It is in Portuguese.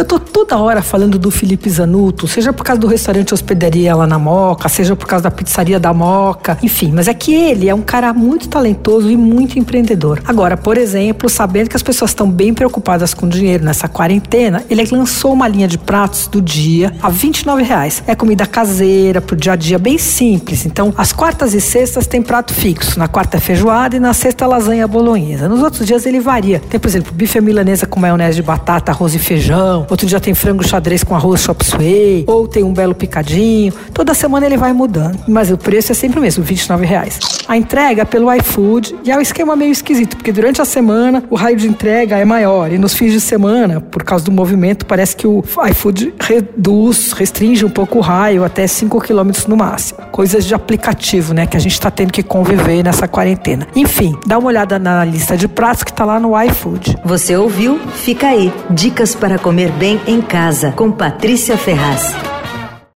Eu tô toda hora falando do Felipe Zanuto, seja por causa do restaurante Hospedaria lá na Moca, seja por causa da pizzaria da Moca, enfim, mas é que ele é um cara muito talentoso e muito empreendedor. Agora, por exemplo, sabendo que as pessoas estão bem preocupadas com dinheiro nessa quarentena, ele lançou uma linha de pratos do dia a 29 reais. É comida caseira, pro dia a dia, bem simples. Então, as quartas e sextas tem prato fixo. Na quarta é feijoada e na sexta lasanha bolonhesa. Nos outros dias ele varia. Tem, por exemplo, bife milanesa com maionese de batata, arroz e feijão. Outro dia tem frango xadrez com arroz chop suey. Ou tem um belo picadinho. Toda semana ele vai mudando. Mas o preço é sempre o mesmo, 29 reais. A entrega é pelo iFood e é um esquema meio esquisito, porque durante a semana o raio de entrega é maior e nos fins de semana, por causa do movimento, parece que o iFood reduz, restringe um pouco o raio até 5 km no máximo. Coisas de aplicativo, né, que a gente está tendo que conviver nessa quarentena. Enfim, dá uma olhada na lista de pratos que está lá no iFood. Você ouviu? Fica aí. Dicas para comer bem em casa com Patrícia Ferraz.